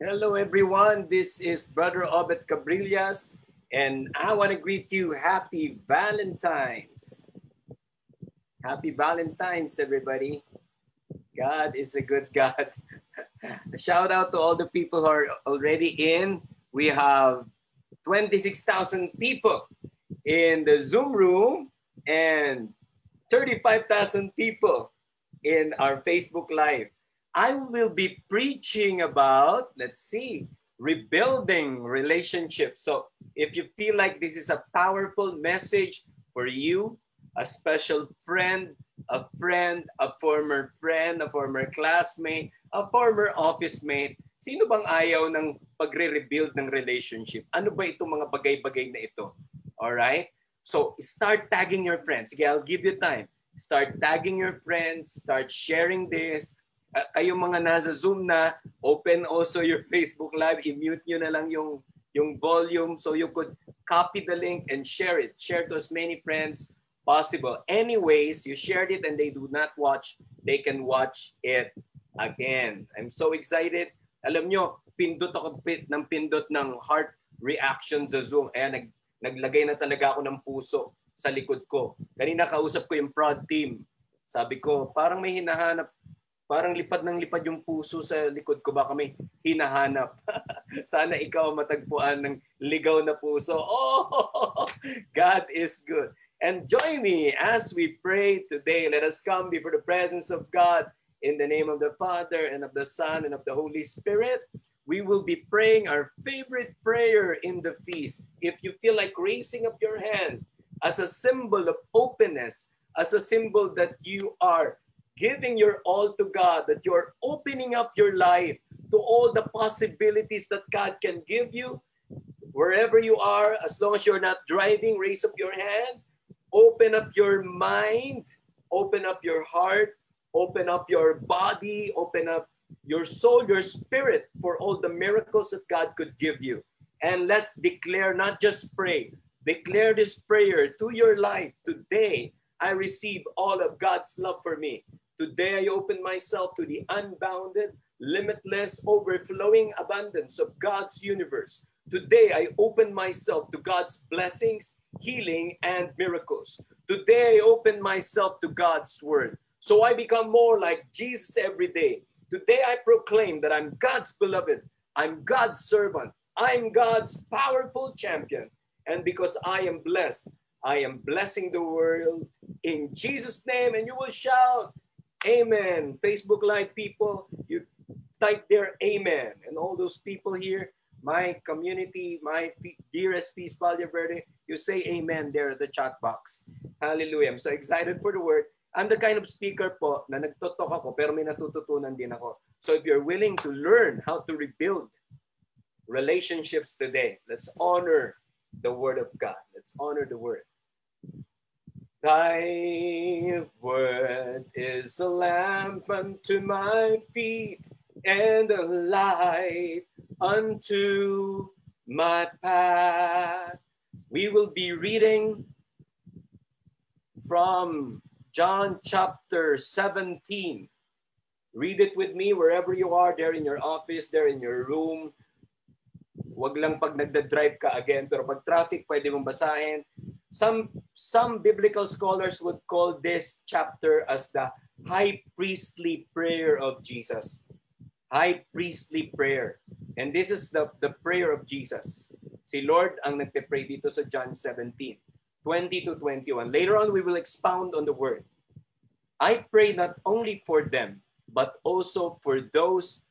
Hello, everyone. This is Brother Obet Cabrillas, and I want to greet you Happy Valentine's. Happy Valentine's, everybody. God is a good God. Shout out to all the people who are already in. We have 26,000 people in the Zoom room and 35,000 people in our Facebook Live. I will be preaching about, let's see, rebuilding relationships. So if you feel like this is a powerful message for you, a special friend, a friend, a former friend, a former classmate, a former office mate, sino bang ayaw ng pagre-rebuild ng relationship? Ano ba itong mga bagay-bagay na ito? All right? So start tagging your friends. Sige, I'll give you time. Start tagging your friends, start sharing this. Uh, kayo mga nasa Zoom na, open also your Facebook Live, i-mute nyo na lang yung yung volume so you could copy the link and share it. Share to as many friends possible. Anyways, you shared it and they do not watch, they can watch it again. I'm so excited. Alam nyo, pindot ako ng pindot ng heart reaction sa Zoom. Eh, nag, naglagay na talaga ako ng puso sa likod ko. Kanina kausap ko yung prod team. Sabi ko, parang may hinahanap, parang lipad ng lipad yung puso sa likod ko. Baka may hinahanap. Sana ikaw matagpuan ng ligaw na puso. Oh, God is good. And join me as we pray today. Let us come before the presence of God in the name of the Father and of the Son and of the Holy Spirit. We will be praying our favorite prayer in the feast. If you feel like raising up your hand as a symbol of openness, as a symbol that you are giving your all to God, that you're opening up your life to all the possibilities that God can give you, wherever you are, as long as you're not driving, raise up your hand Open up your mind, open up your heart, open up your body, open up your soul, your spirit for all the miracles that God could give you. And let's declare, not just pray, declare this prayer to your life. Today, I receive all of God's love for me. Today, I open myself to the unbounded, limitless, overflowing abundance of God's universe. Today, I open myself to God's blessings healing, and miracles. Today, I open myself to God's word. So I become more like Jesus every day. Today, I proclaim that I'm God's beloved. I'm God's servant. I'm God's powerful champion. And because I am blessed, I am blessing the world in Jesus' name. And you will shout, Amen. Facebook Live people, you type there, Amen. And all those people here, my community, my dearest Peace Valle Verde, you say amen there at the chat box. Hallelujah. I'm so excited for the word. I'm the kind of speaker po na nagtotok ako pero may natututunan din ako. So if you're willing to learn how to rebuild relationships today, let's honor the word of God. Let's honor the word. Thy word is a lamp unto my feet and a light unto my path we will be reading from John chapter 17. Read it with me wherever you are, there in your office, there in your room. Wag lang pag nagda-drive ka again, pero pag traffic, pwede mong basahin. Some, some biblical scholars would call this chapter as the high priestly prayer of Jesus. High priestly prayer. And this is the, the prayer of Jesus. Si Lord ang nagpe-pray dito sa John 17, 20 to 21. Later on, we will expound on the word. I pray not only for them, but also for those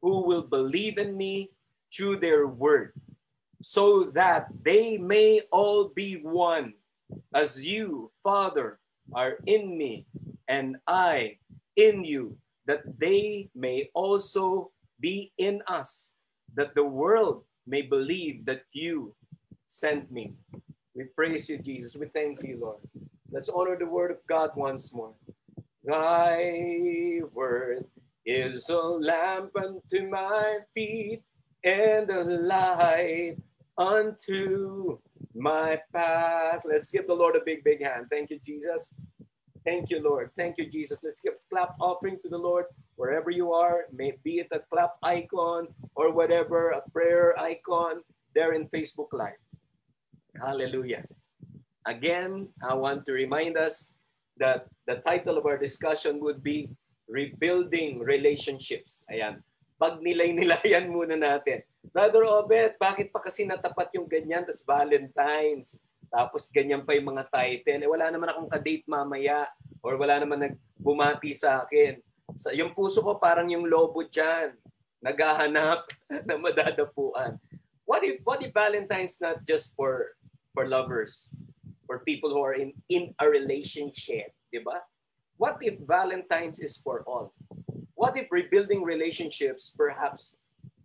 who will believe in me through their word, so that they may all be one, as you, Father, are in me, and I in you, that they may also be in us, that the world may believe that you sent me. We praise you, Jesus. We thank you, Lord. Let's honor the word of God once more. Thy word is a lamp unto my feet and a light unto my path. Let's give the Lord a big, big hand. Thank you, Jesus. Thank you, Lord. Thank you, Jesus. Let's give clap offering to the Lord wherever you are, may be it a clap icon or whatever, a prayer icon there in Facebook Live. Hallelujah. Again, I want to remind us that the title of our discussion would be Rebuilding Relationships. Ayan. Pag nilay-nilayan muna natin. Brother Obet, bakit pa kasi natapat yung ganyan, tas Valentine's, tapos ganyan pa yung mga title. Eh, wala naman akong ka-date mamaya or wala naman nagbumati sa akin. Sa, yung puso ko parang yung lobo dyan, naghahanap na madadapuan. What if, what if Valentine's not just for for lovers? for people who are in, in a relationship, di ba? What if Valentine's is for all? What if rebuilding relationships perhaps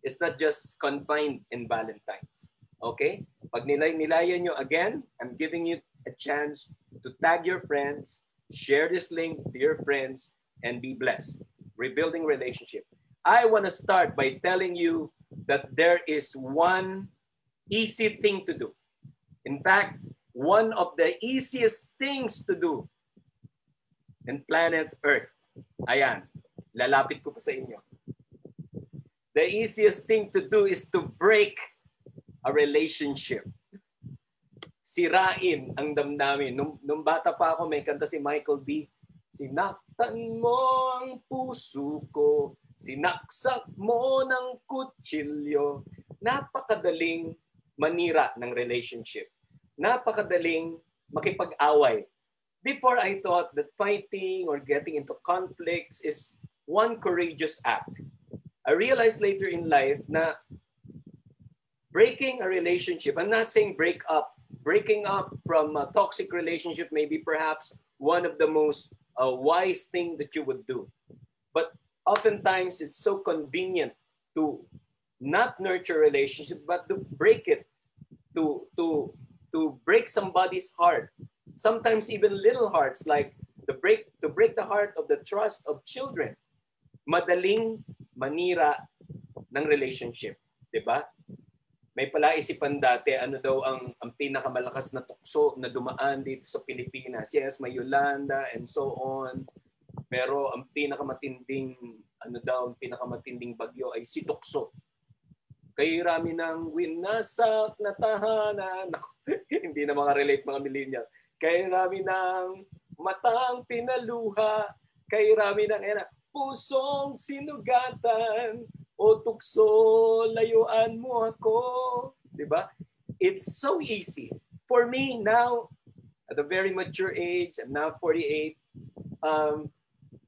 is not just confined in Valentine's? Okay? Pag nilay-nilayan nyo again, I'm giving you a chance to tag your friends, share this link to your friends, and be blessed. Rebuilding relationship. I want to start by telling you that there is one easy thing to do. In fact, one of the easiest things to do in planet Earth. Ayan, lalapit ko pa sa inyo. The easiest thing to do is to break a relationship. Sirain ang damdamin. Nung, nung bata pa ako, may kanta si Michael B. Sinaktan mo ang puso ko, sinaksak mo ng kutsilyo. Napakadaling manira ng relationship napakadaling makipag-away. Before I thought that fighting or getting into conflicts is one courageous act. I realized later in life na breaking a relationship, I'm not saying break up, breaking up from a toxic relationship may be perhaps one of the most uh, wise thing that you would do. But oftentimes it's so convenient to not nurture relationship, but to break it, to, to to break somebody's heart. Sometimes even little hearts like the break to break the heart of the trust of children. Madaling manira ng relationship, 'di ba? May palaisipan dati ano daw ang ang pinakamalakas na tukso na dumaan dito sa Pilipinas. Yes, may Yolanda and so on. Pero ang pinakamatinding ano daw, ang pinakamatinding bagyo ay si Tukso Kay rami ng winasak na tahanan. Hindi na mga-relate mga millennial. Kay rami ng matang pinaluha. Kay rami ng ena, pusong sinugatan. O tukso, layuan mo ako. It's so easy. For me now, at a very mature age, I'm now 48, um,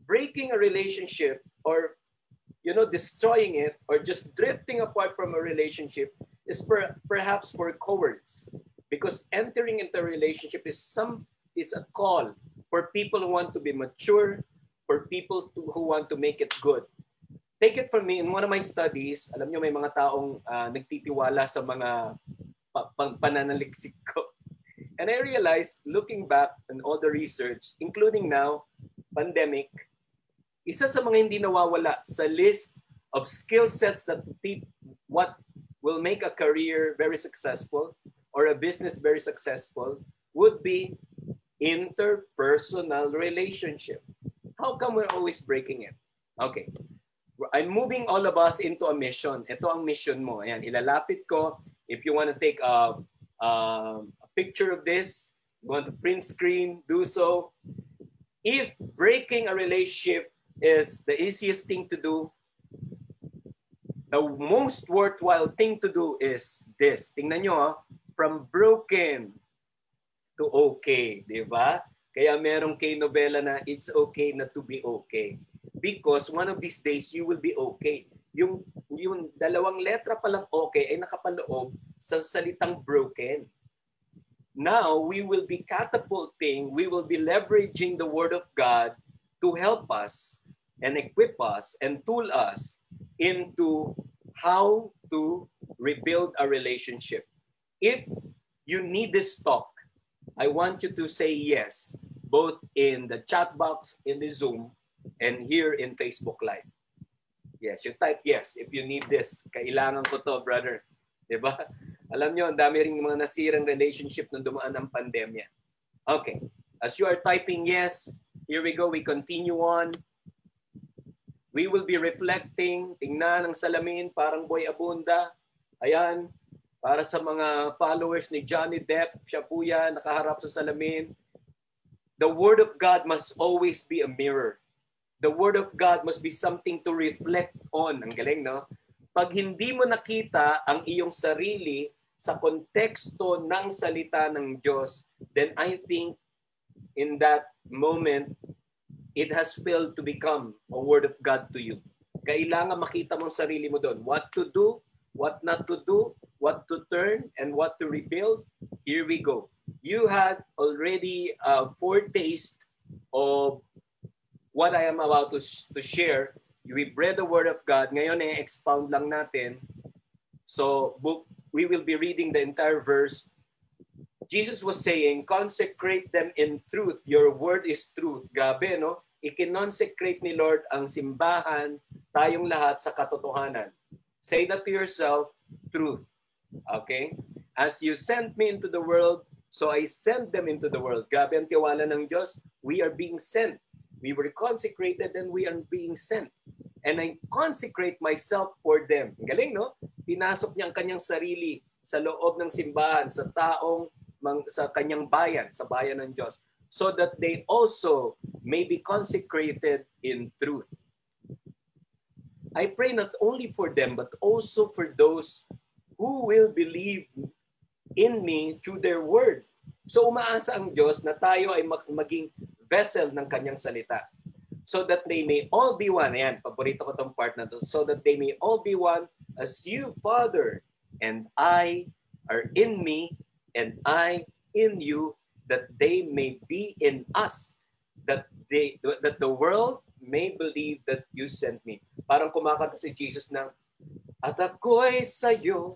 breaking a relationship or you know, destroying it or just drifting apart from a relationship is per, perhaps for cowards. Because entering into a relationship is some is a call for people who want to be mature, for people to, who want to make it good. Take it from me, in one of my studies, alam nyo may mga taong uh, nagtitiwala sa mga pa, pa, pananaliksik ko. And I realized, looking back on all the research, including now, pandemic, isa sa mga hindi nawawala sa list of skill sets that people, what will make a career very successful or a business very successful would be interpersonal relationship. How come we're always breaking it? Okay. I'm moving all of us into a mission. Ito ang mission mo. Ayan, ilalapit ko. If you want to take a, a, a picture of this, you want to print screen, do so. If breaking a relationship is the easiest thing to do. The most worthwhile thing to do is this. Tingnan nyo, ha? from broken to okay, di ba? Kaya merong kay novela na it's okay na to be okay. Because one of these days, you will be okay. Yung, yung dalawang letra pa lang okay ay nakapaloob sa salitang broken. Now, we will be catapulting, we will be leveraging the Word of God to help us and equip us and tool us into how to rebuild a relationship. If you need this talk, I want you to say yes, both in the chat box in the Zoom and here in Facebook Live. Yes, you type yes if you need this. Kailangan ko to, brother. Diba? Alam nyo, ang dami rin mga nasirang relationship nung dumaan ng pandemya. Okay. As you are typing yes, here we go. We continue on. We will be reflecting, tingnan ng salamin, parang Boy Abunda. Ayan, para sa mga followers ni Johnny Depp, siya po yan, nakaharap sa salamin. The Word of God must always be a mirror. The Word of God must be something to reflect on. Ang galing, no? Pag hindi mo nakita ang iyong sarili sa konteksto ng salita ng Diyos, then I think in that moment, it has failed to become a word of God to you. Kailangan makita mo sarili mo doon. What to do, what not to do, what to turn, and what to rebuild. Here we go. You had already a foretaste of what I am about to, to share. We read the Word of God. Ngayon, i-expound lang natin. So, book, we will be reading the entire verse. Jesus was saying, consecrate them in truth. Your word is truth. Grabe, no? ikinonsecrate ni Lord ang simbahan, tayong lahat sa katotohanan. Say that to yourself, truth. Okay? As you sent me into the world, so I sent them into the world. Grabe ang tiwala ng Diyos. We are being sent. We were consecrated and we are being sent. And I consecrate myself for them. Galing, no? Pinasok niya ang kanyang sarili sa loob ng simbahan, sa taong, sa kanyang bayan, sa bayan ng Diyos so that they also may be consecrated in truth. I pray not only for them, but also for those who will believe in me through their word. So umaasa ang Diyos na tayo ay maging vessel ng kanyang salita. So that they may all be one. Ayan, paborito ko tong part na to. So that they may all be one as you, Father, and I are in me, and I in you, that they may be in us, that they that the world may believe that you sent me. Parang kumakanta si Jesus ng, At ako'y sa'yo,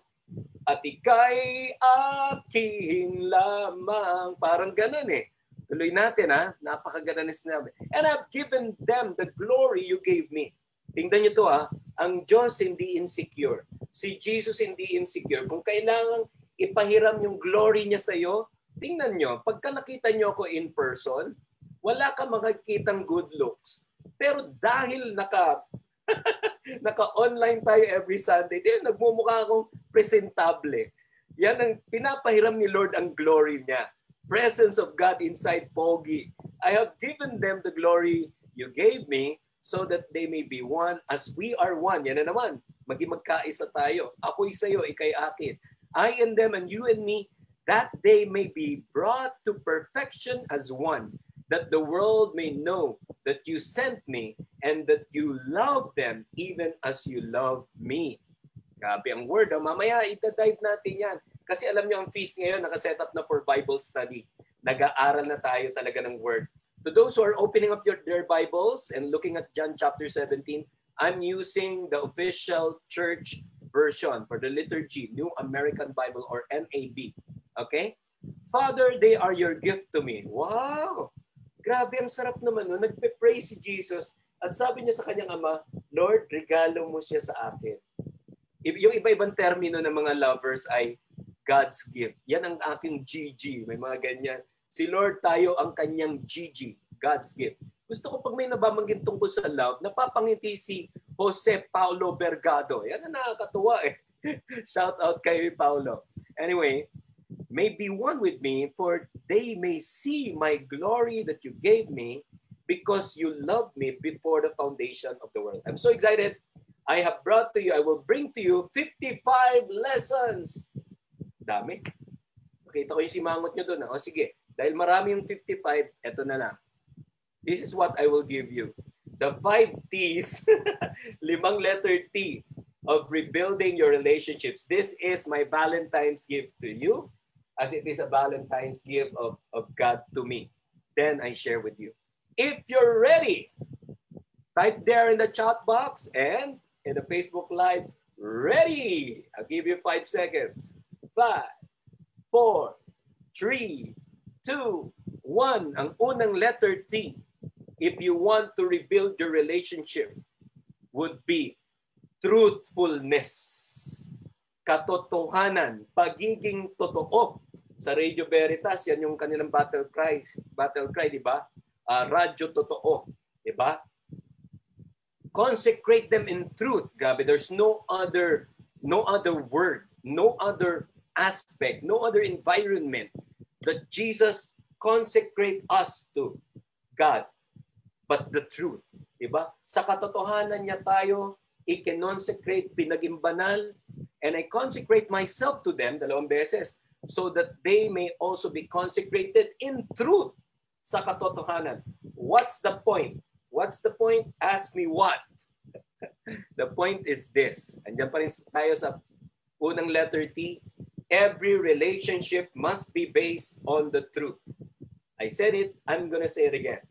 at ika'y aking lamang. Parang ganun eh. Tuloy natin ha. Napakaganda ni sinabi. And I've given them the glory you gave me. Tingnan niyo to ha. Ang Diyos hindi insecure. Si Jesus hindi insecure. Kung kailangan ipahiram yung glory niya sa iyo, tingnan nyo, pagka nakita nyo ako in person, wala ka makikitang good looks. Pero dahil naka naka-online tayo every Sunday, din nagmumukha akong presentable. Yan ang pinapahiram ni Lord ang glory niya. Presence of God inside Pogi. I have given them the glory you gave me so that they may be one as we are one. Yan na naman. Maging magkaisa tayo. Ako'y sa'yo, ikay akin. I and them and you and me that they may be brought to perfection as one, that the world may know that you sent me and that you love them even as you love me. Grabe ang word. Oh. Mamaya ita-dive natin yan. Kasi alam niyo ang feast ngayon naka-set up na for Bible study. Nag-aaral na tayo talaga ng word. To those who are opening up your, their Bibles and looking at John chapter 17, I'm using the official church version for the liturgy, New American Bible or NAB. Okay? Father, they are your gift to me. Wow! Grabe, ang sarap naman nun. Nagpe-pray si Jesus at sabi niya sa kanyang ama, Lord, regalo mo siya sa akin. Yung iba-ibang termino ng mga lovers ay God's gift. Yan ang aking GG. May mga ganyan. Si Lord tayo ang kanyang GG, God's gift. Gusto ko pag may nababanggit tungkol sa love, napapangiti si Jose Paulo Bergado. Yan ang nakakatuwa eh. Shout out kay Paulo. Anyway, may be one with me, for they may see my glory that you gave me, because you loved me before the foundation of the world. I'm so excited. I have brought to you, I will bring to you 55 lessons. Dami. Makita ko yung simangot nyo doon. O sige, dahil marami yung 55, eto na lang. This is what I will give you. The five T's, limang letter T of rebuilding your relationships. This is my Valentine's gift to you as it is a Valentine's gift of, of God to me. Then I share with you. If you're ready, type there in the chat box and in the Facebook Live, ready. I'll give you five seconds. Five, four, three, two, one. Ang unang letter T, if you want to rebuild your relationship, would be truthfulness. Katotohanan, pagiging totoo sa Radio Veritas, yan yung kanilang battle cry, battle cry, di ba? Uh, radyo totoo, di ba? consecrate them in truth. Grabe, there's no other no other word, no other aspect, no other environment that Jesus consecrate us to God but the truth. Diba? Sa katotohanan niya tayo, i-consecrate, pinaging banal, and I consecrate myself to them, dalawang beses, so that they may also be consecrated in truth sa katotohanan. What's the point? What's the point? Ask me what? the point is this. Andiyan pa rin tayo sa unang letter T. Every relationship must be based on the truth. I said it, I'm gonna say it again.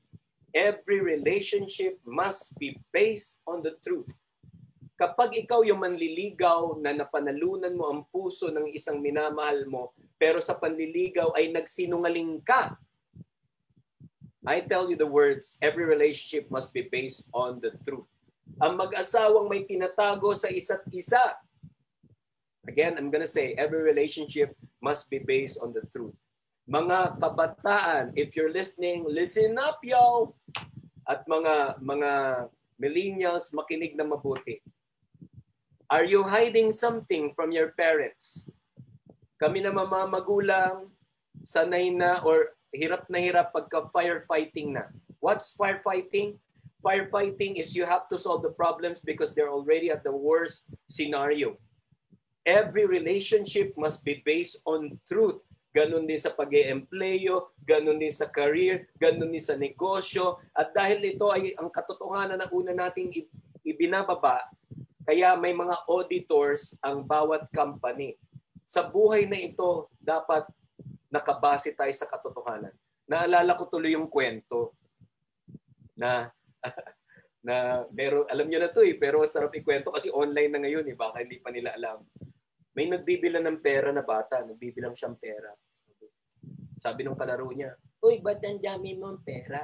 Every relationship must be based on the truth. Kapag ikaw yung manliligaw na napanalunan mo ang puso ng isang minamahal mo, pero sa panliligaw ay nagsinungaling ka, I tell you the words, every relationship must be based on the truth. Ang mag-asawang may tinatago sa isa't isa. Again, I'm gonna say, every relationship must be based on the truth. Mga kabataan, if you're listening, listen up, y'all. At mga mga millennials, makinig na mabuti. Are you hiding something from your parents? Kami na mamamagulang, sanay na or hirap na hirap pagka firefighting na. What's firefighting? Firefighting is you have to solve the problems because they're already at the worst scenario. Every relationship must be based on truth ganun din sa pag empleyo ganun din sa career, ganun din sa negosyo. At dahil ito ay ang katotohanan na una nating ibinababa, kaya may mga auditors ang bawat company. Sa buhay na ito, dapat nakabase tayo sa katotohanan. Naalala ko tuloy yung kwento na na pero alam niyo na to eh, pero sarap ikwento kasi online na ngayon eh, baka hindi pa nila alam. May nagbibilang ng pera na bata, nagbibilang siyang pera. Sabi nung kalaro niya, Uy, ba't ang dami mong pera?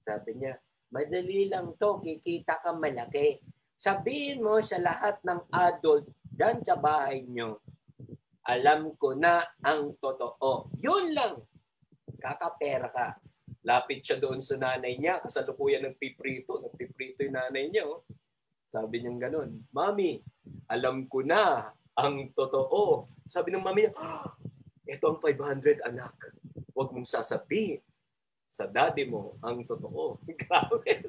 Sabi niya, madali lang to, kikita ka malaki. Sabihin mo sa lahat ng adult dyan sa bahay niyo, alam ko na ang totoo. Yun lang. Kakapera ka. Lapit siya doon sa nanay niya, kasalukuyan ng piprito. Nagpiprito yung nanay niya. Oh. Sabi niya ganun, Mami, alam ko na ang totoo. Sabi ng mami niya, oh, ito ang 500 anak. Huwag mong sasabihin sa daddy mo ang totoo. Grabe.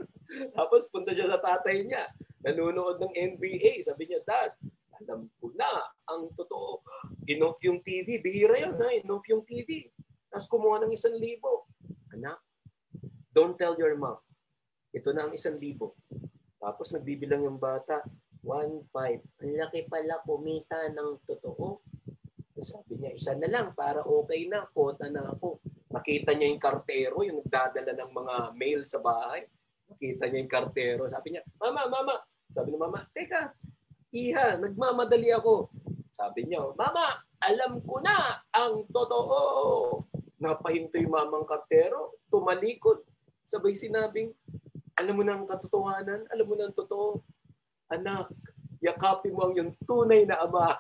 Tapos punta siya sa tatay niya. Nanonood ng NBA. Sabi niya, Dad, alam ko na ang totoo. Inoff yung TV. Bihira yun, ha? Inoff yung TV. Tapos kumuha ng isang libo. Anak, don't tell your mom. Ito na ang isang libo. Tapos nagbibilang yung bata. 1.5. Ang laki pala kumita ng totoo. Sabi niya, isa na lang para okay na, kota na ako. Nakita niya yung kartero, yung nagdadala ng mga mail sa bahay. Nakita niya yung kartero. Sabi niya, Mama, Mama. Sabi ni Mama, Teka, Iha, nagmamadali ako. Sabi niya, Mama, alam ko na ang totoo. Napahinto yung mamang kartero, tumalikod. Sabay sinabing, alam mo na ang katotohanan, alam mo na ang totoo. Anak, yakapin mo ang yung tunay na ama.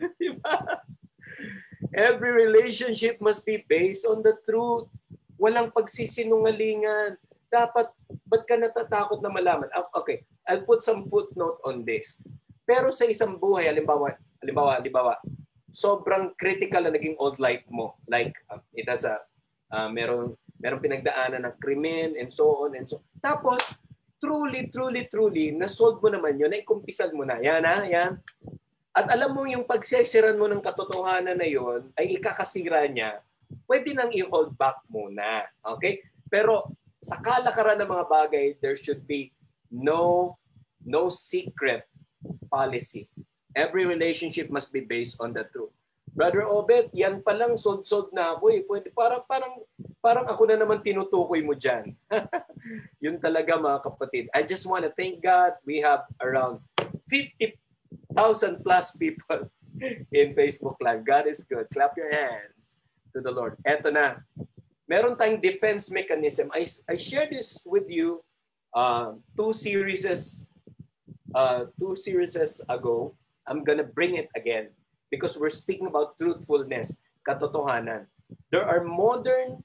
diba? Every relationship must be based on the truth. Walang pagsisinungalingan. Dapat, ba't ka natatakot na malaman? Ah, okay, I'll put some footnote on this. Pero sa isang buhay, halimbawa, halimbawa, halimbawa, sobrang critical na naging old life mo. Like, uh, it has a, uh, meron, meron pinagdaanan ng krimen and so on and so. Tapos, truly, truly, truly, na-solve mo naman yun, na-ikumpisal mo na. Yan ha, yan. At alam mo yung pagsesiran mo ng katotohanan na yon ay ikakasira niya, pwede nang i-hold back muna. Okay? Pero sa kalakaran ng mga bagay, there should be no no secret policy. Every relationship must be based on the truth. Brother Obed, yan pa lang sod-sod na ako eh. Pwede, parang, parang, parang ako na naman tinutukoy mo dyan. Yun talaga mga kapatid. I just want to thank God we have around 50 1,000 plus people in Facebook Live. God is good. Clap your hands to the Lord. Eto na. Meron tayong defense mechanism. I, I shared this with you uh, two series uh, two series ago. I'm gonna bring it again because we're speaking about truthfulness, katotohanan. There are modern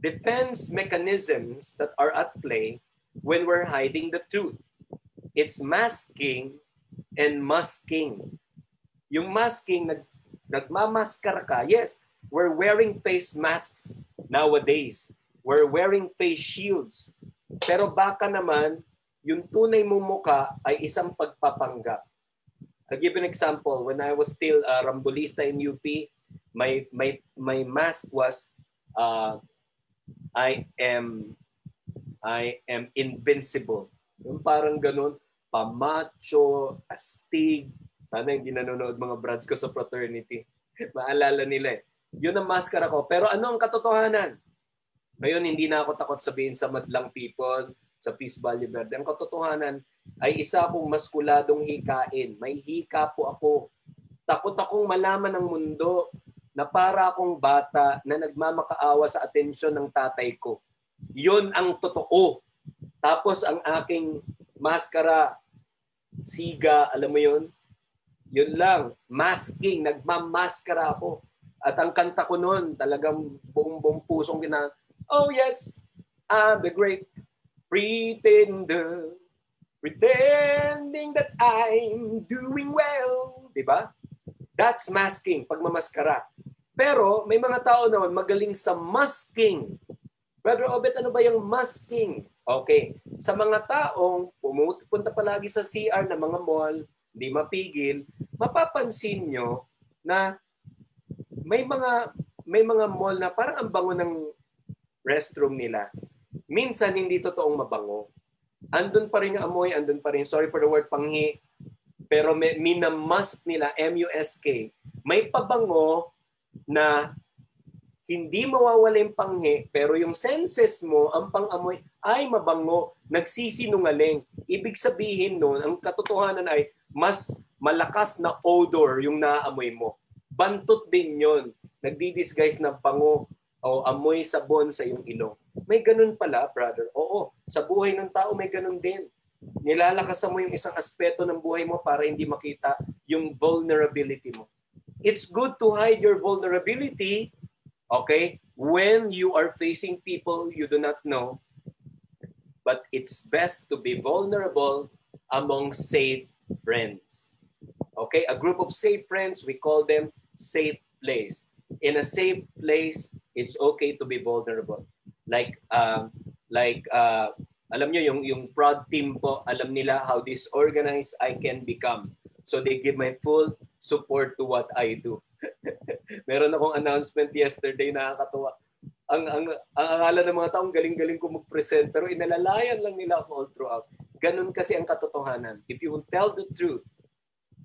defense mechanisms that are at play when we're hiding the truth. It's masking and masking. Yung masking, nag, nagmamaskara ka. Yes, we're wearing face masks nowadays. We're wearing face shields. Pero baka naman, yung tunay mong muka ay isang pagpapanggap. I'll give an example. When I was still a Rambulista in UP, my my my mask was uh, I am I am invincible. Yung parang ganun, pamacho, astig. Sana hindi nanonood mga brads ko sa fraternity. Maalala nila eh. Yun ang maskara ko. Pero ano ang katotohanan? Ngayon, hindi na ako takot sabihin sa madlang people, sa Peace Valley Verde. Ang katotohanan ay isa akong maskuladong hikain. May hika po ako. Takot akong malaman ng mundo na para akong bata na nagmamakaawa sa atensyon ng tatay ko. Yun ang totoo. Tapos ang aking maskara, siga, alam mo yun? Yun lang, masking, nagmamaskara ako. At ang kanta ko noon, talagang buong buong pusong kina, Oh yes, I'm the great pretender, pretending that I'm doing well. Diba? That's masking, pagmamaskara. Pero may mga tao naman magaling sa masking. Brother Obet, ano ba yung masking? Okay. Sa mga taong pumupunta palagi sa CR ng mga mall, hindi mapigil, mapapansin nyo na may mga may mga mall na parang ang bango ng restroom nila. Minsan hindi totoong mabango. Andun pa rin yung amoy, andun pa rin, sorry for the word panghi, pero may, minamask nila, M-U-S-K. May pabango na hindi mawawala yung panghi, pero yung senses mo, ang pang-amoy, ay mabango, nagsisinungaling. Ibig sabihin nun, ang katotohanan ay mas malakas na odor yung naamoy mo. Bantot din yon Nagdi-disguise ng pango o amoy sabon sa iyong ilong. May ganun pala, brother. Oo, sa buhay ng tao may ganun din. Nilalakasan mo yung isang aspeto ng buhay mo para hindi makita yung vulnerability mo. It's good to hide your vulnerability, okay, when you are facing people you do not know. But it's best to be vulnerable among safe friends. Okay, a group of safe friends, we call them safe place. In a safe place, it's okay to be vulnerable. Like, um, like uh, alam nyo, yung, yung prod team po, alam nila how disorganized I can become. So they give my full support to what I do. Meron akong announcement yesterday na nakakatuwa. Ang, ang, ang akala ng mga taong galing-galing ko mag-present pero inalalayan lang nila ako all throughout. Ganun kasi ang katotohanan. If you will tell the truth,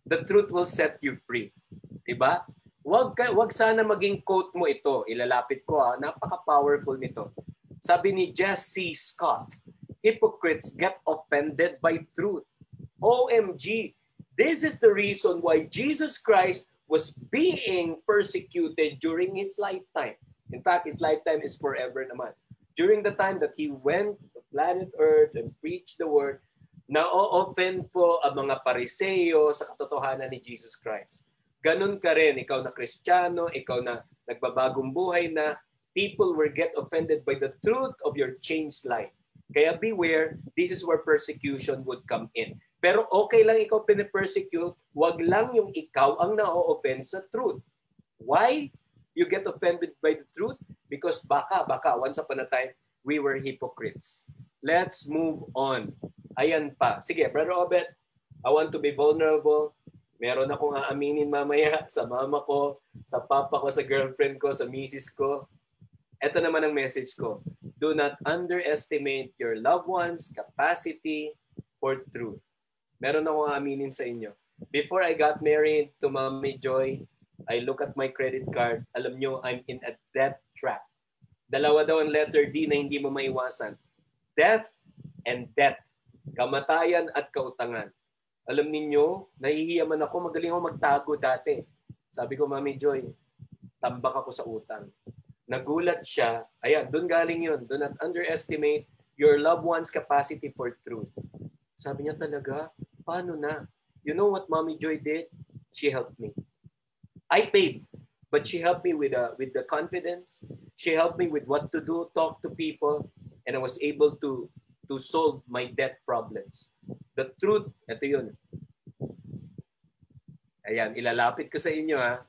the truth will set you free. Diba? Wag, ka, wag sana maging quote mo ito. Ilalapit ko ha. Napaka-powerful nito. Sabi ni Jess C. Scott, hypocrites get offended by truth. OMG, This is the reason why Jesus Christ was being persecuted during his lifetime. In fact, his lifetime is forever naman. During the time that he went to planet Earth and preached the word, na-offend po ang mga pariseyo sa katotohanan ni Jesus Christ. Ganun ka rin, ikaw na kristyano, ikaw na nagbabagong buhay na, people will get offended by the truth of your changed life. Kaya beware, this is where persecution would come in. Pero okay lang ikaw pinipersecute, wag lang yung ikaw ang na-offend sa truth. Why you get offended by the truth? Because baka, baka, once upon a time, we were hypocrites. Let's move on. Ayan pa. Sige, Brother Obet, I want to be vulnerable. Meron akong aaminin mamaya sa mama ko, sa papa ko, sa girlfriend ko, sa misis ko. Ito naman ang message ko. Do not underestimate your loved one's capacity for truth meron akong aminin sa inyo. Before I got married to Mami Joy, I look at my credit card. Alam nyo, I'm in a debt trap. Dalawa daw ang letter D na hindi mo maiwasan. Death and debt. Kamatayan at kautangan. Alam ninyo, nahihiya man ako, magaling ako magtago dati. Sabi ko, Mami Joy, tambak ako sa utang. Nagulat siya. Ayan, doon galing yun. Do not underestimate your loved one's capacity for truth. Sabi niya talaga, paano na? You know what Mommy Joy did? She helped me. I paid, but she helped me with, uh, with the confidence. She helped me with what to do, talk to people, and I was able to to solve my debt problems. The truth, ito yun. Ayan, ilalapit ko sa inyo ha.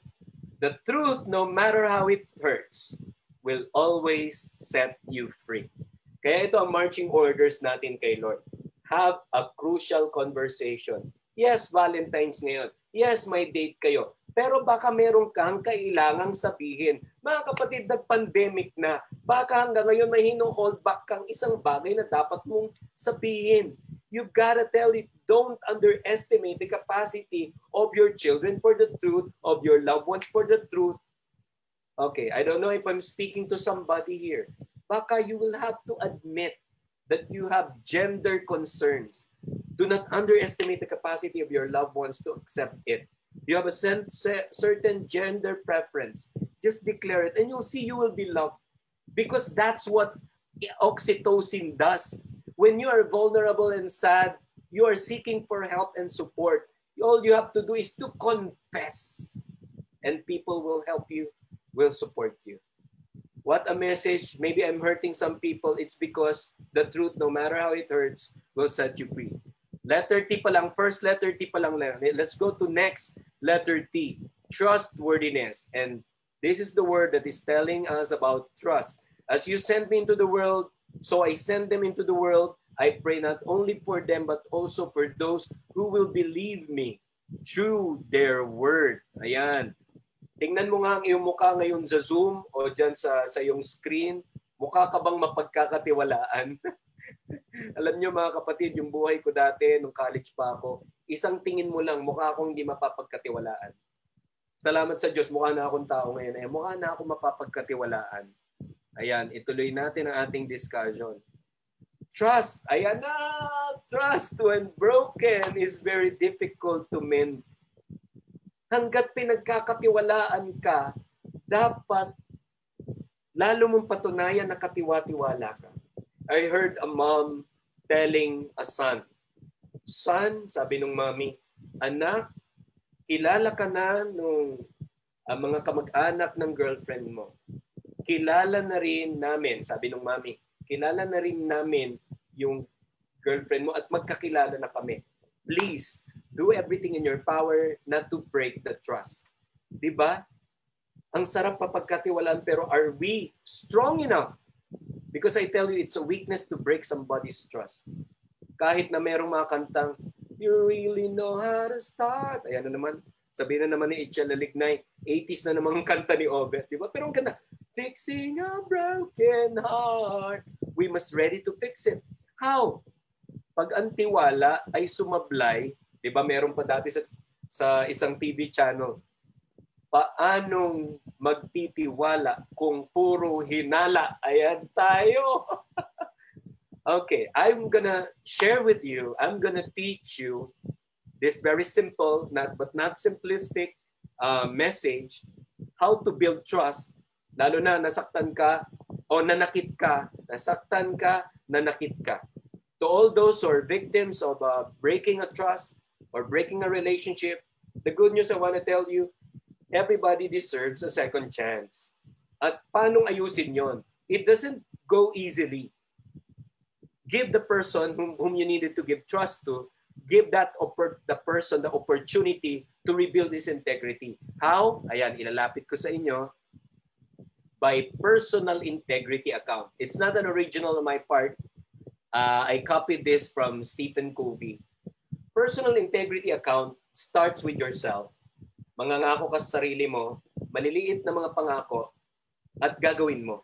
The truth, no matter how it hurts, will always set you free. Kaya ito ang marching orders natin kay Lord. Have a crucial conversation. Yes, Valentine's ngayon. Yes, may date kayo. Pero baka meron kang kailangang sabihin. Mga kapatid, nag-pandemic na. Baka hanggang ngayon may hino-hold back kang isang bagay na dapat mong sabihin. You've got to tell it. Don't underestimate the capacity of your children for the truth, of your loved ones for the truth, Okay, I don't know if I'm speaking to somebody here. Baka you will have to admit that you have gender concerns. Do not underestimate the capacity of your loved ones to accept it. You have a certain gender preference. Just declare it and you'll see you will be loved. Because that's what oxytocin does. When you are vulnerable and sad, you are seeking for help and support. All you have to do is to confess. And people will help you will support you. What a message. Maybe I'm hurting some people. It's because the truth, no matter how it hurts, will set you free. Letter T pa lang. First letter T pa lang. Let's go to next letter T. Trustworthiness. And this is the word that is telling us about trust. As you send me into the world, so I send them into the world. I pray not only for them, but also for those who will believe me through their word. Ayan. Tingnan mo nga ang iyong mukha ngayon sa Zoom o dyan sa, sa iyong screen. Mukha ka bang mapagkakatiwalaan? Alam niyo mga kapatid, yung buhay ko dati nung college pa ako, isang tingin mo lang, mukha akong hindi mapapagkatiwalaan. Salamat sa Diyos, mukha na akong tao ngayon. Eh, mukha na ako mapapagkatiwalaan. Ayan, ituloy natin ang ating discussion. Trust, ayan na! Trust when broken is very difficult to mend hanggat pinagkakatiwalaan ka, dapat lalo mong patunayan na katiwa-tiwala ka. I heard a mom telling a son, Son, sabi nung mami, anak, kilala ka na nung uh, mga kamag-anak ng girlfriend mo. Kilala na rin namin, sabi nung mami, kilala na rin namin yung girlfriend mo at magkakilala na kami. Please, do everything in your power not to break the trust. 'Di ba? Ang sarap papagkatiwalaan pero are we strong enough? Because I tell you, it's a weakness to break somebody's trust. Kahit na merong mga kantang, you really know how to start. Ayan na naman. Sabihin na naman ni Itchel Lignay, 80s na naman ang kanta ni Obet. Di ba? Pero ang ganda, fixing a broken heart. We must ready to fix it. How? Pag ang tiwala ay sumablay 'Di ba meron pa dati sa sa isang TV channel. Paanong magtitiwala kung puro hinala? Ayan tayo. okay, I'm gonna share with you, I'm gonna teach you this very simple, not but not simplistic uh, message, how to build trust, lalo na nasaktan ka o nanakit ka, nasaktan ka, nanakit ka. To all those who are victims of uh, breaking a trust, or breaking a relationship, the good news I want to tell you, everybody deserves a second chance. At paano ayusin yon? It doesn't go easily. Give the person whom, whom you needed to give trust to, give that the person the opportunity to rebuild his integrity. How? Ayan, ilalapit ko sa inyo. By personal integrity account. It's not an original on my part. Uh, I copied this from Stephen Covey personal integrity account starts with yourself. Mangangako ka sa sarili mo, maliliit na mga pangako, at gagawin mo.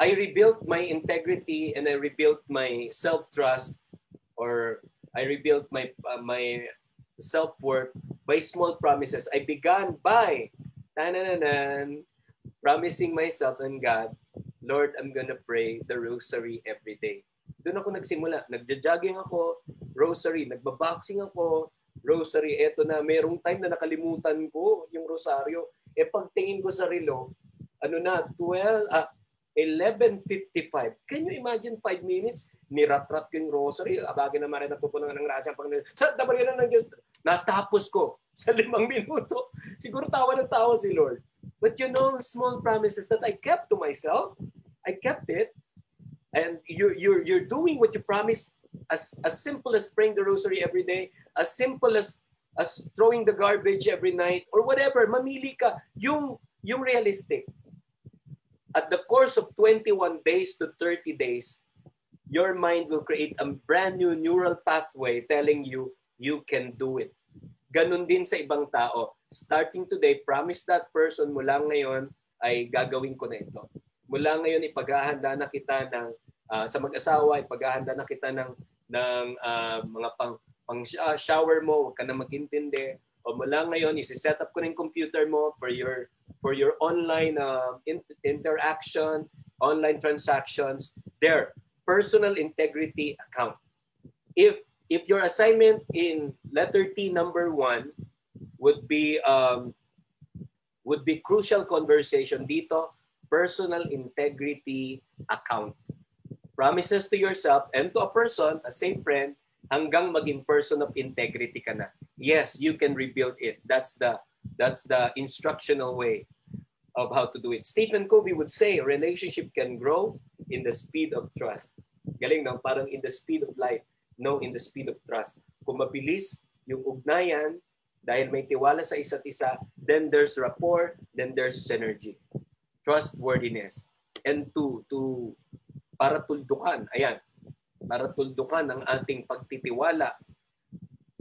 I rebuilt my integrity and I rebuilt my self-trust or I rebuilt my uh, my self-worth by small promises. I began by tanananan, promising myself and God, Lord, I'm gonna pray the rosary every day. Doon ako nagsimula. Nagja-jogging ako, rosary. Nagbaboxing ako, rosary. Eto na, merong time na nakalimutan ko yung rosaryo. E pagtingin ko sa relo, ano na, 12, ah, 11.55. Can you imagine 5 minutes? Nirat-rat ko yung rosary. Abagin na marin nagpupunan ng radya. Pag, sa dabar yan ng. Natapos ko sa limang minuto. Siguro tawa ng tawa si Lord. But you know, small promises that I kept to myself, I kept it. And you're, you're, you're doing what you promised as, as simple as praying the rosary every day, as simple as as throwing the garbage every night or whatever, mamili ka yung yung realistic. At the course of 21 days to 30 days, your mind will create a brand new neural pathway telling you you can do it. Ganon din sa ibang tao. Starting today, promise that person mula ngayon ay gagawin ko na ito. Mula ngayon ipaghahanda na kita ng uh, sa mag-asawa, ipaghahanda na kita ng ng uh, mga pang pang uh, shower mo, wag ka na magintindi. O mula ngayon, isi-set up ko na yung computer mo for your for your online uh, in- interaction, online transactions. There, personal integrity account. If if your assignment in letter T number one would be um, would be crucial conversation dito, personal integrity account. Promises to yourself and to a person, a same friend, hanggang maging person of integrity ka na. Yes, you can rebuild it. That's the that's the instructional way of how to do it. Stephen Covey would say, relationship can grow in the speed of trust. Galing no? Parang in the speed of light. No, in the speed of trust. Kung mabilis yung ugnayan, dahil may tiwala sa isa't isa, then there's rapport, then there's synergy. Trustworthiness. And to, to, para tuldukan, ayan, para tuldukan ang ating pagtitiwala.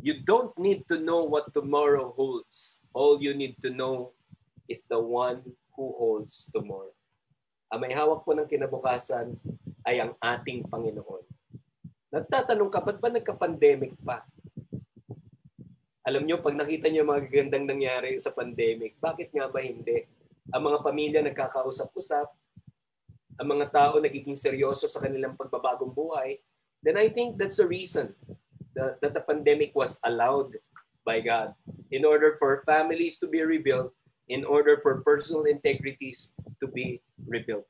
You don't need to know what tomorrow holds. All you need to know is the one who holds tomorrow. Ang may hawak po ng kinabukasan ay ang ating Panginoon. Nagtatanong ka, ba't ba nagka-pandemic pa? Alam nyo, pag nakita nyo mga gagandang nangyari sa pandemic, bakit nga ba hindi? Ang mga pamilya nagkakausap-usap, ang mga tao nagiging seryoso sa kanilang pagbabagong buhay, then I think that's the reason that, that the pandemic was allowed by God in order for families to be rebuilt, in order for personal integrities to be rebuilt.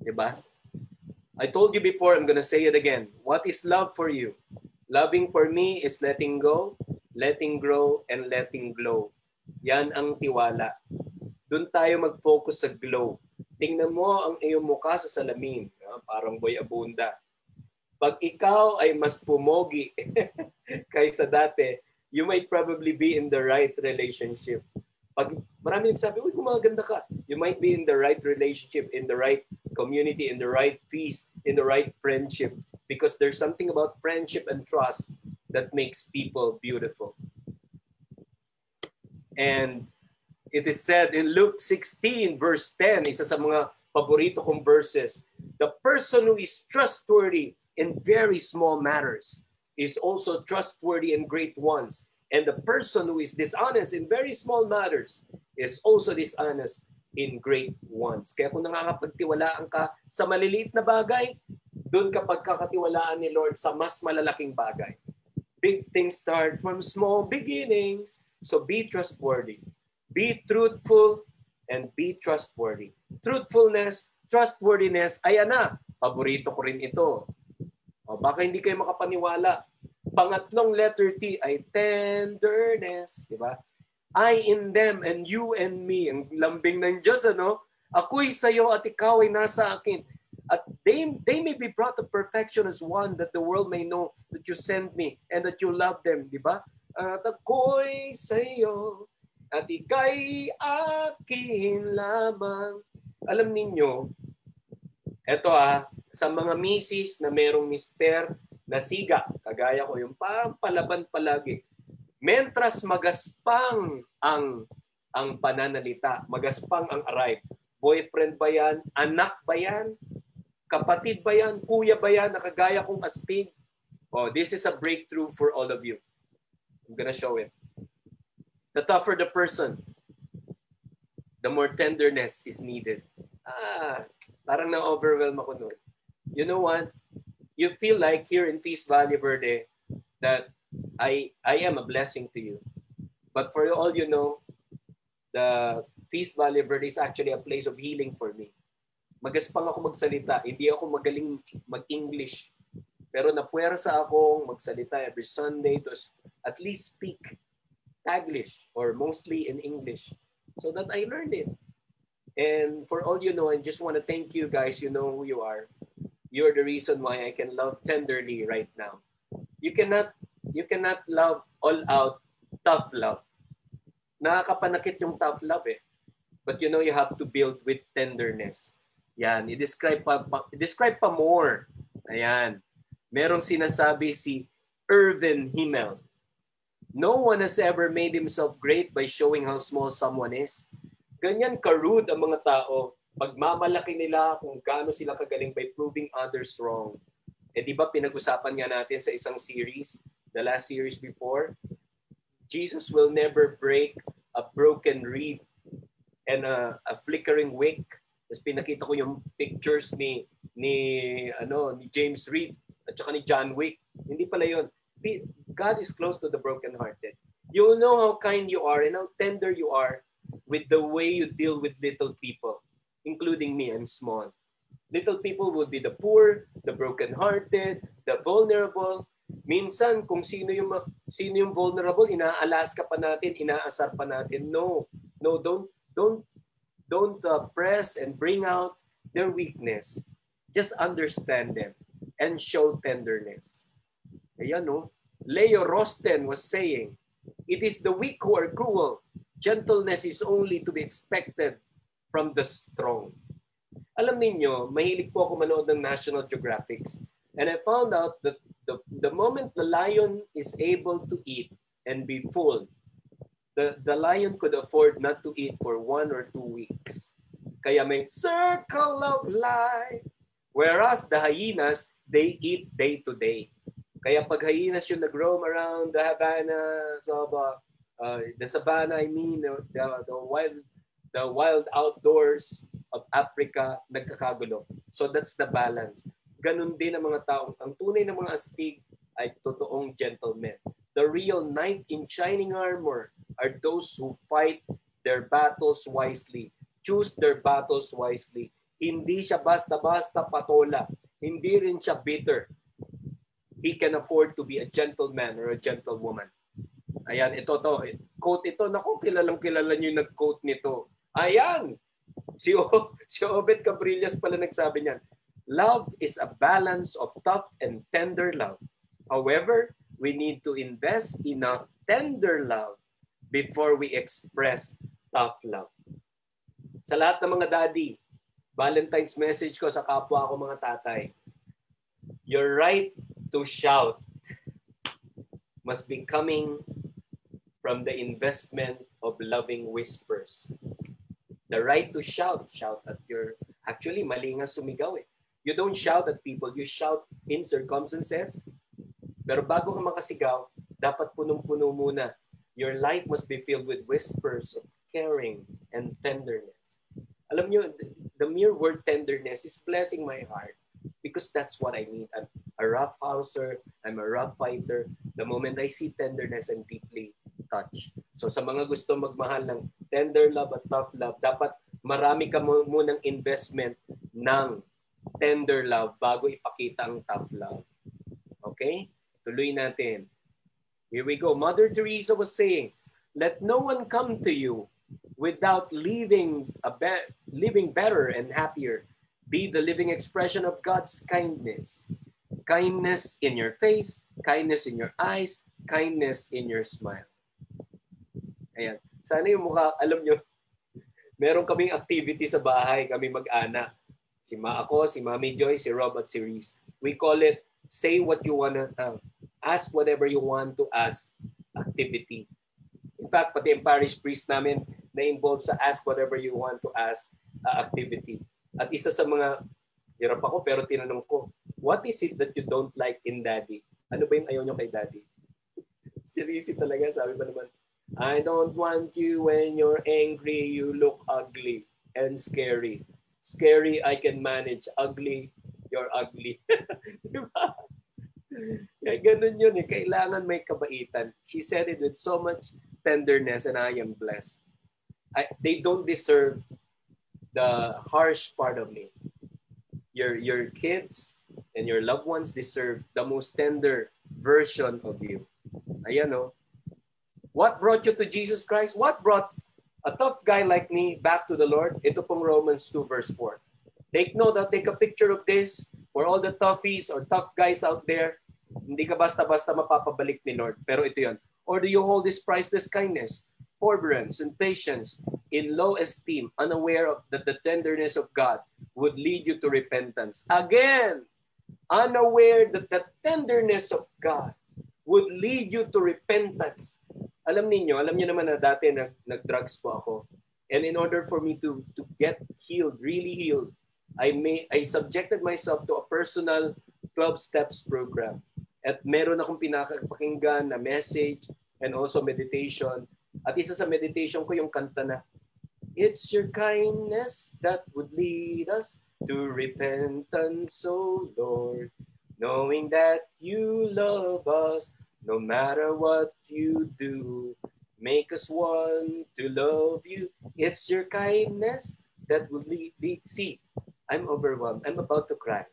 Diba? I told you before, I'm gonna say it again. What is love for you? Loving for me is letting go, letting grow, and letting glow. Yan ang tiwala. Doon tayo mag-focus sa glow. Tingnan mo ang iyong mukha sa salamin. Parang boy abunda pag ikaw ay mas pumogi kaysa dati, you might probably be in the right relationship. Pag marami nagsabi, uy, gumaganda ka. You might be in the right relationship, in the right community, in the right feast, in the right friendship. Because there's something about friendship and trust that makes people beautiful. And it is said in Luke 16 verse 10, isa sa mga paborito kong verses, the person who is trustworthy in very small matters is also trustworthy in great ones. And the person who is dishonest in very small matters is also dishonest in great ones. Kaya kung nakakapagtiwalaan ka sa maliliit na bagay, doon ka pagkakatiwalaan ni Lord sa mas malalaking bagay. Big things start from small beginnings. So be trustworthy. Be truthful and be trustworthy. Truthfulness, trustworthiness, ayan na. Paborito ko rin ito. O, baka hindi kayo makapaniwala. Pangatlong letter T ay tenderness, di ba? I in them and you and me. Ang lambing ng Diyos, ano? Ako'y sa'yo at ikaw ay nasa akin. At they, they may be brought to perfection as one that the world may know that you sent me and that you love them, di ba? At ako'y sa'yo at ika'y akin lamang. Alam ninyo, eto ah, sa mga misis na merong mister na siga, kagaya ko, yung pampalaban palagi. Mentras magaspang ang ang pananalita, magaspang ang aray. Boyfriend ba yan? Anak ba yan? Kapatid ba yan? Kuya ba yan? Nakagaya kong astig? Oh, this is a breakthrough for all of you. I'm gonna show it. The tougher the person, the more tenderness is needed. Ah, parang na-overwhelm ako noon you know what? You feel like here in Feast Valley Verde that I I am a blessing to you. But for all you know, the Feast Valley Verde is actually a place of healing for me. Magaspang ako magsalita. Hindi ako magaling mag-English. Pero napuwersa akong magsalita every Sunday to at least speak Taglish or mostly in English so that I learned it. And for all you know, I just want to thank you guys. You know who you are. You're the reason why I can love tenderly right now. You cannot you cannot love all out tough love. Nakakapanakit yung tough love eh. But you know you have to build with tenderness. Yan, i-describe pa, pa describe pa more. Ayan. Merong sinasabi si Irvin Himmel. No one has ever made himself great by showing how small someone is. Ganyan ka-rude ang mga tao pagmamalaki nila kung gaano sila kagaling by proving others wrong. Eh di ba pinag-usapan nga natin sa isang series, the last series before, Jesus will never break a broken reed and a, a flickering wick. Tapos pinakita ko yung pictures ni ni ano ni James Reed at saka ni John Wick. Hindi pala yun. God is close to the brokenhearted. You know how kind you are and how tender you are with the way you deal with little people including me, I'm small. Little people would be the poor, the broken-hearted, the vulnerable. Minsan, kung sino yung, sino yung vulnerable, inaalas ka pa natin, inaasar pa natin. No, no, don't, don't, don't uh, press and bring out their weakness. Just understand them and show tenderness. Ayan, no? Leo Rosten was saying, It is the weak who are cruel. Gentleness is only to be expected from the strong. Alam niyo, mahilig po ako manood ng National Geographics. And I found out that the, the moment the lion is able to eat and be full, the, the lion could afford not to eat for one or two weeks. Kaya may circle of life. Whereas the hyenas, they eat day to day. Kaya pag hyenas yung nag-roam around the Havana, so, uh, the savannah, I mean, the, the wild the wild outdoors of Africa nagkakagulo. So that's the balance. Ganun din ang mga taong, ang tunay na mga astig ay totoong gentlemen. The real knight in shining armor are those who fight their battles wisely, choose their battles wisely. Hindi siya basta-basta patola. Hindi rin siya bitter. He can afford to be a gentleman or a gentlewoman. Ayan, ito to. Quote ito. Naku, kilalang kilala yung nag-quote nito. Ayan! Si, o, si Obed Cabrillas pala nagsabi niyan. Love is a balance of tough and tender love. However, we need to invest enough tender love before we express tough love. Sa lahat ng mga daddy, Valentine's message ko sa kapwa ko mga tatay, your right to shout must be coming from the investment of loving whispers the right to shout. Shout at your... Actually, mali nga sumigaw eh. You don't shout at people, you shout in circumstances. Pero bago ka makasigaw, dapat punong-puno muna. Your life must be filled with whispers of caring and tenderness. Alam nyo, the mere word tenderness is blessing my heart because that's what I need. I'm a rough houser, I'm a rough fighter. The moment I see tenderness, I'm deeply touch. So sa mga gusto magmahal ng tender love at tough love, dapat marami ka munang investment ng tender love bago ipakita ang tough love. Okay? Tuloy natin. Here we go. Mother Teresa was saying, let no one come to you without living a be- living better and happier. Be the living expression of God's kindness. Kindness in your face, kindness in your eyes, kindness in your smile. Ayan. Sana yung mukha, alam nyo, meron kaming activity sa bahay, kami mag-ana. Si Ma ako, si Mami Joy, si Rob at si Reese. We call it say what you wanna, uh, ask whatever you want to ask activity. In fact, pati yung parish priest namin na involved sa ask whatever you want to ask uh, activity. At isa sa mga, hirap ako pero tinanong ko, what is it that you don't like in daddy? Ano ba yung ayaw nyo kay daddy? Seriously talaga, sabi ba naman, I don't want you when you're angry, you look ugly and scary. Scary, I can manage. Ugly, you're ugly. diba? Kaya ganun yun eh. Kailangan may kabaitan. She said it with so much tenderness and I am blessed. I, they don't deserve the harsh part of me. Your, your kids and your loved ones deserve the most tender version of you. Ayan o. Oh. What brought you to Jesus Christ? What brought a tough guy like me back to the Lord? Ito pong Romans 2 verse 4. Take note, that take a picture of this. For For all the toughies or tough guys out there, hindi ka basta-basta mapapabalik ni Lord. Pero ito yon. Or do you hold this priceless kindness, forbearance, and patience in low esteem, unaware of that the tenderness of God would lead you to repentance? Again, unaware that the tenderness of God would lead you to repentance. Alam niyo, alam niyo naman na dati nag, nag-drugs po ako. And in order for me to, to get healed, really healed, I, may, I subjected myself to a personal 12 steps program. At meron akong pinakapakinggan na message and also meditation. At isa sa meditation ko yung kanta na, It's your kindness that would lead us to repentance, O Lord, knowing that you love us no matter what you do. Make us one to love you. It's your kindness that will lead. Me. See, I'm overwhelmed. I'm about to cry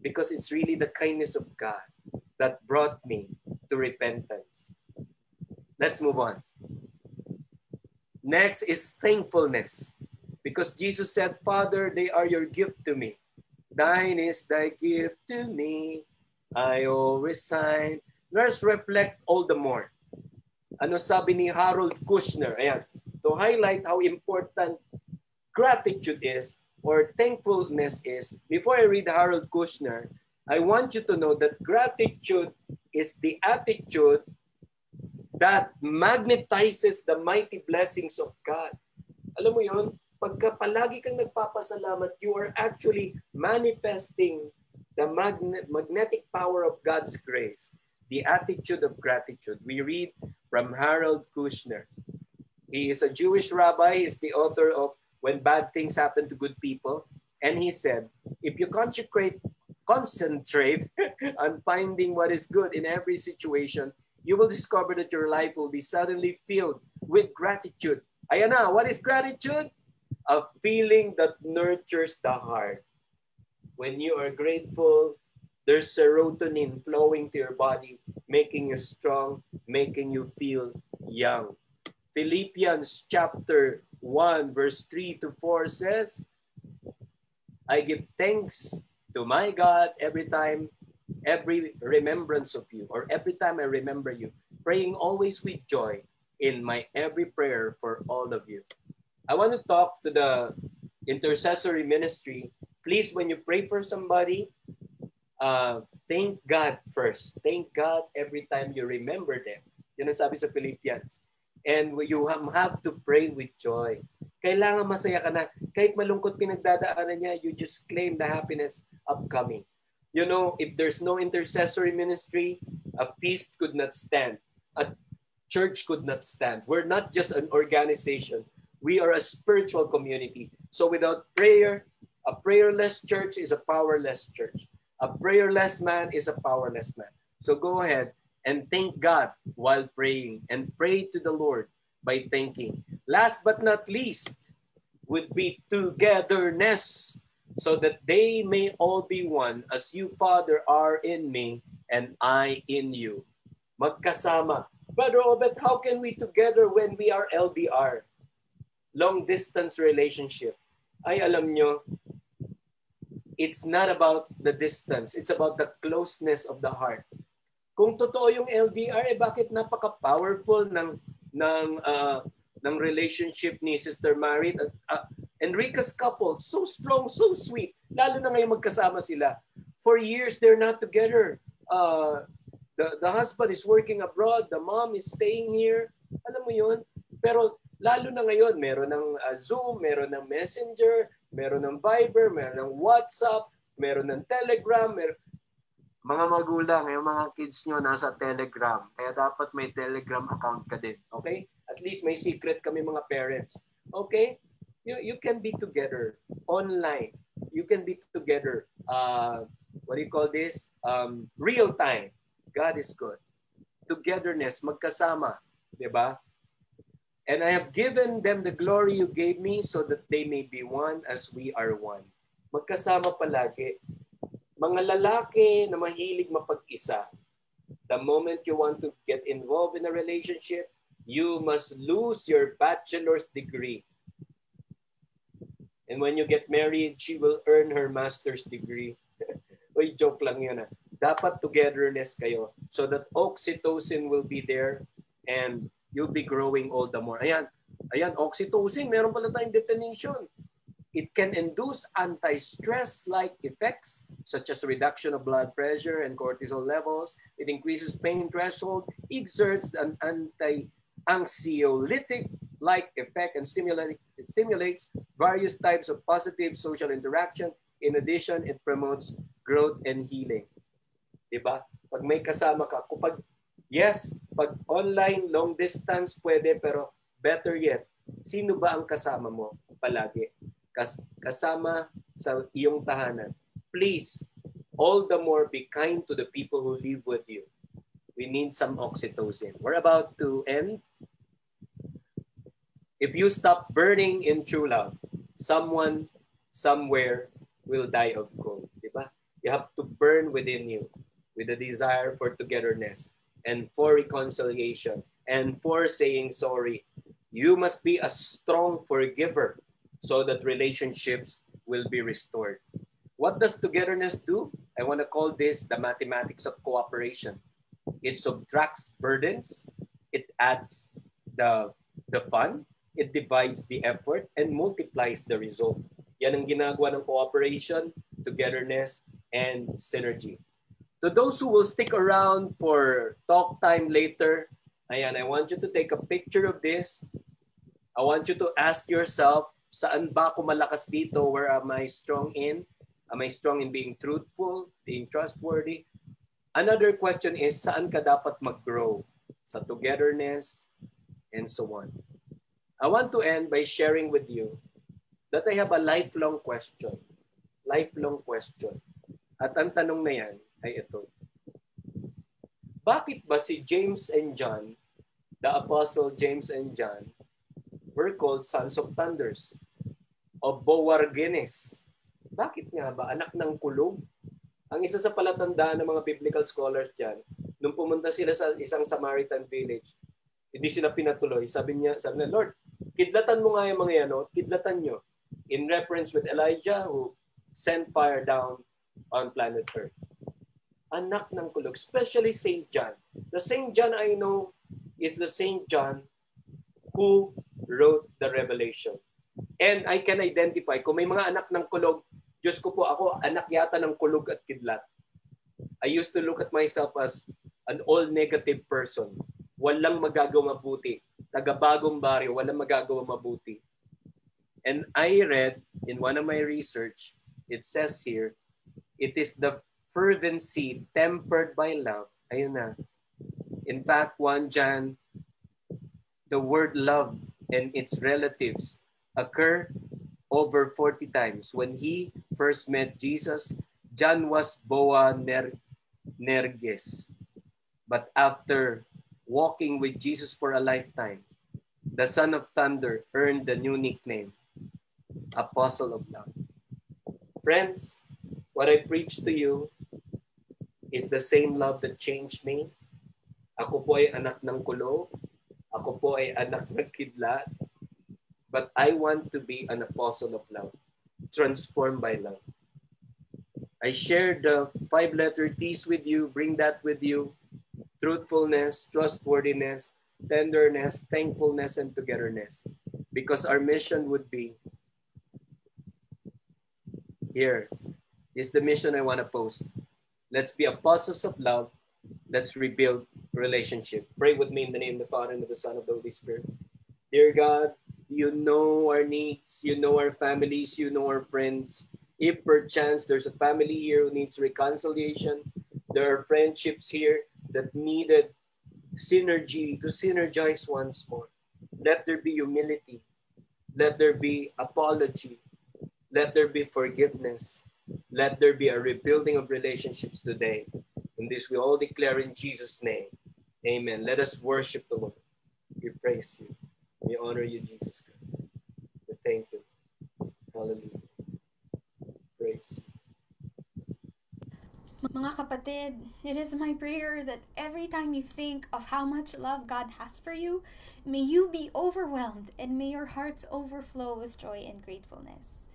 because it's really the kindness of God that brought me to repentance. Let's move on. Next is thankfulness. Because Jesus said, Father, they are your gift to me. Thine is thy gift to me. I always sign. Let's reflect all the more. Ano sabi ni Harold Kushner? Ayan. To highlight how important gratitude is or thankfulness is, before I read Harold Kushner, I want you to know that gratitude is the attitude that magnetizes the mighty blessings of God. Alam mo yun? Pagka palagi kang nagpapasalamat, you are actually manifesting the magne- magnetic power of God's grace. The attitude of gratitude. We read from Harold Kushner. He is a Jewish rabbi. He's the author of When Bad Things Happen to Good People. And he said, if you consecrate concentrate on finding what is good in every situation, you will discover that your life will be suddenly filled with gratitude. Ayan na, what is gratitude? A feeling that nurtures the heart. When you are grateful, there's serotonin flowing to your body, making you strong, making you feel young. Philippians chapter 1, verse 3 to 4 says, I give thanks to my God every time, every remembrance of you, or every time I remember you, praying always with joy in my every prayer for all of you. I want to talk to the intercessory ministry. Please, when you pray for somebody, uh, thank God first. Thank God every time you remember them. Yan ang sabi sa Philippians. And you have to pray with joy. Kailangan masaya ka na. Kahit malungkot pinagdadaanan niya, you just claim the happiness upcoming. You know, if there's no intercessory ministry, a feast could not stand. A church could not stand. We're not just an organization. We are a spiritual community. So without prayer, a prayerless church is a powerless church. A prayerless man is a powerless man. So go ahead and thank God while praying and pray to the Lord by thanking. Last but not least would be togetherness so that they may all be one as you, Father, are in me and I in you. Magkasama. Brother Obet, how can we together when we are LDR? Long distance relationship. Ay, alam nyo, it's not about the distance. It's about the closeness of the heart. Kung totoo yung LDR, eh bakit napaka-powerful ng ng uh, ng relationship ni Sister Marit at uh, Enrica's couple. So strong, so sweet. Lalo na ngayon magkasama sila. For years, they're not together. Uh, the, the husband is working abroad, the mom is staying here. Alam mo yun? Pero lalo na ngayon, meron ng uh, Zoom, meron ng Messenger, meron ng Viber, meron ng WhatsApp, meron ng Telegram, meron, mga magulang, yung mga kids nyo nasa Telegram. Kaya dapat may Telegram account ka din. Okay? At least may secret kami mga parents. Okay? You, you can be together online. You can be together. Uh, what do you call this? Um, real time. God is good. Togetherness, magkasama. Diba? And I have given them the glory you gave me so that they may be one as we are one. Magkasama palagi mga lalaki na mahilig mapag-isa, the moment you want to get involved in a relationship, you must lose your bachelor's degree. And when you get married, she will earn her master's degree. Uy, joke lang yun ah. Dapat togetherness kayo so that oxytocin will be there and you'll be growing all the more. Ayan, ayan, oxytocin, meron pala tayong definition. It can induce anti-stress-like effects such as reduction of blood pressure and cortisol levels. It increases pain threshold, exerts an anti-anxiolytic-like effect and stimulate, it stimulates various types of positive social interaction. In addition, it promotes growth and healing. Diba? Pag may kasama ka, kapag, yes, pag online, long distance, pwede, pero better yet, sino ba ang kasama mo palagi? kas- kasama sa iyong tahanan. Please, all the more be kind to the people who live with you. We need some oxytocin. We're about to end. If you stop burning in true love, someone somewhere will die of cold. Diba? You have to burn within you with a desire for togetherness and for reconciliation and for saying sorry. You must be a strong forgiver so that relationships will be restored. What does togetherness do? I want to call this the mathematics of cooperation. It subtracts burdens, it adds the, the fun, it divides the effort, and multiplies the result. Yan ang ginagawa ng cooperation, togetherness, and synergy. To those who will stick around for talk time later, ayan, I want you to take a picture of this. I want you to ask yourself, saan ba ako malakas dito? Where am I strong in? Am I strong in being truthful, being trustworthy? Another question is, saan ka dapat mag-grow? Sa togetherness and so on. I want to end by sharing with you that I have a lifelong question. Lifelong question. At ang tanong na yan ay ito. Bakit ba si James and John, the Apostle James and John, were called sons of thunders o Bowargenes. Bakit nga ba? Anak ng kulog? Ang isa sa palatandaan ng mga biblical scholars dyan, nung pumunta sila sa isang Samaritan village, hindi sila pinatuloy. Sabi niya, sabi niya, Lord, kidlatan mo nga yung mga yan, no? kidlatan nyo. In reference with Elijah who sent fire down on planet Earth. Anak ng kulog, especially St. John. The St. John I know is the St. John who wrote the Revelation. And I can identify, kung may mga anak ng kulog, Diyos ko po ako, anak yata ng kulog at kidlat. I used to look at myself as an all negative person. Walang magagawa mabuti. Taga-bagong baryo, walang magagawa mabuti. And I read in one of my research, it says here, it is the fervency tempered by love. Ayun na. In fact, 1 John, the word love and its relatives occur over 40 times. When he first met Jesus, John was Boanerges. But after walking with Jesus for a lifetime, the Son of Thunder earned the new nickname, Apostle of Love. Friends, what I preach to you is the same love that changed me. Ako po ay anak ng kulo. Ako po ay anak ng kidlat. But I want to be an apostle of love, transformed by love. I share the five letter T's with you, bring that with you. Truthfulness, trustworthiness, tenderness, thankfulness, and togetherness. Because our mission would be here is the mission I want to post. Let's be apostles of love. Let's rebuild relationship. Pray with me in the name of the Father and of the Son of the Holy Spirit. Dear God, you know our needs, you know our families, you know our friends. If perchance there's a family here who needs reconciliation, there are friendships here that needed synergy to synergize once more. Let there be humility. Let there be apology. Let there be forgiveness. Let there be a rebuilding of relationships today. And this we all declare in Jesus' name. Amen. Let us worship the Lord. We praise you. We honor you, Jesus Christ. We thank you. Hallelujah. Praise Mga kapatid, it is my prayer that every time you think of how much love God has for you, may you be overwhelmed and may your hearts overflow with joy and gratefulness.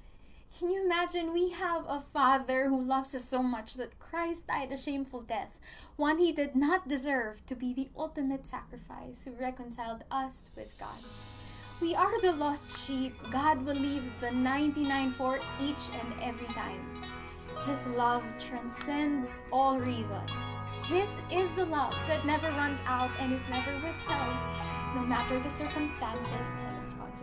Can you imagine? We have a Father who loves us so much that Christ died a shameful death, one he did not deserve, to be the ultimate sacrifice who reconciled us with God. We are the lost sheep. God will leave the 99 for each and every time. His love transcends all reason. His is the love that never runs out and is never withheld, no matter the circumstances and its consequences.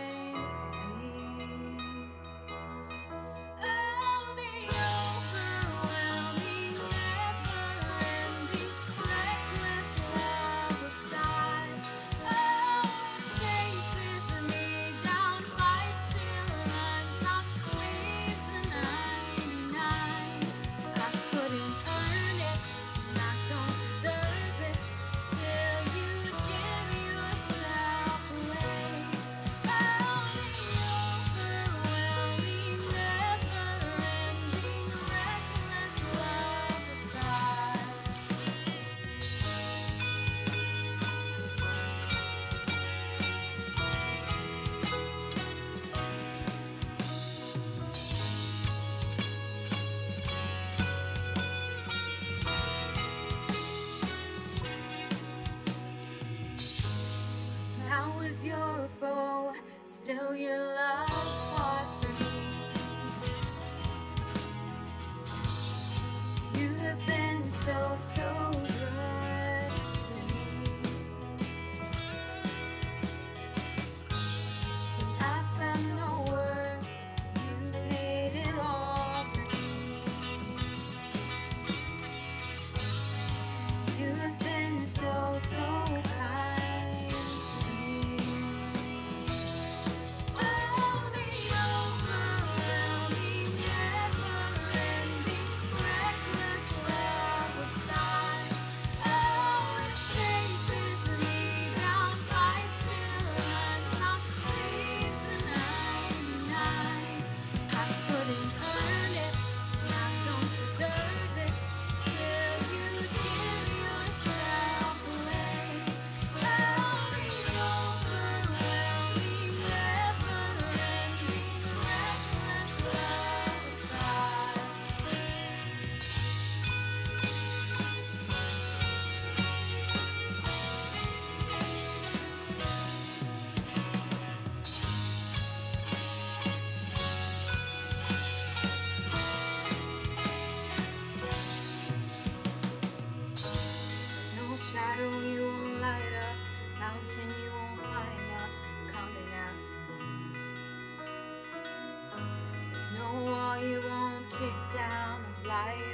No wall you won't kick down, no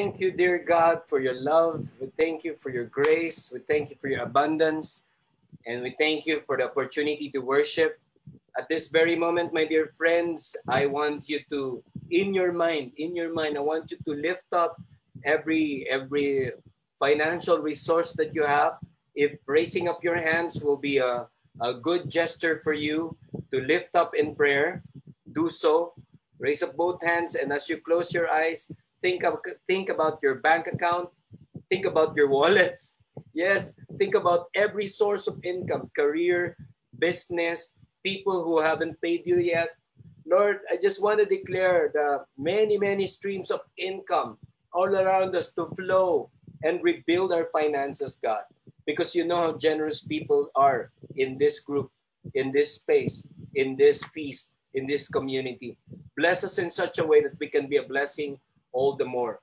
thank you, dear God, for your love. We thank you for your grace. We thank you for your abundance. And we thank you for the opportunity to worship. At this very moment, my dear friends, I want you to, in your mind, in your mind, I want you to lift up every every financial resource that you have. If raising up your hands will be a, a good gesture for you to lift up in prayer, do so. Raise up both hands, and as you close your eyes, think of think about your bank account, think about your wallets. Yes, think about every source of income, career, business, people who haven't paid you yet. Lord, I just want to declare the many, many streams of income all around us to flow and rebuild our finances, God. Because you know how generous people are in this group, in this space, in this feast, in this community. Bless us in such a way that we can be a blessing all the more.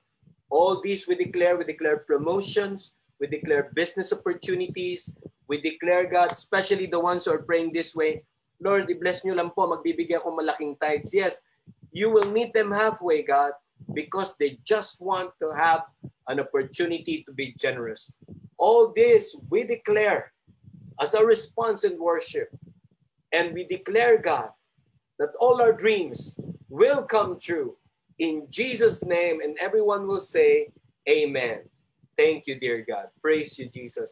All these we declare, we declare promotions, we declare business opportunities, we declare, God, especially the ones who are praying this way, Lord, i-bless nyo lang po, magbibigay ako malaking tithes. Yes, you will meet them halfway, God, because they just want to have an opportunity to be generous. All this we declare as a response in worship. And we declare, God, that all our dreams will come true in Jesus' name. And everyone will say, Amen. Thank you, dear God. Praise you, Jesus.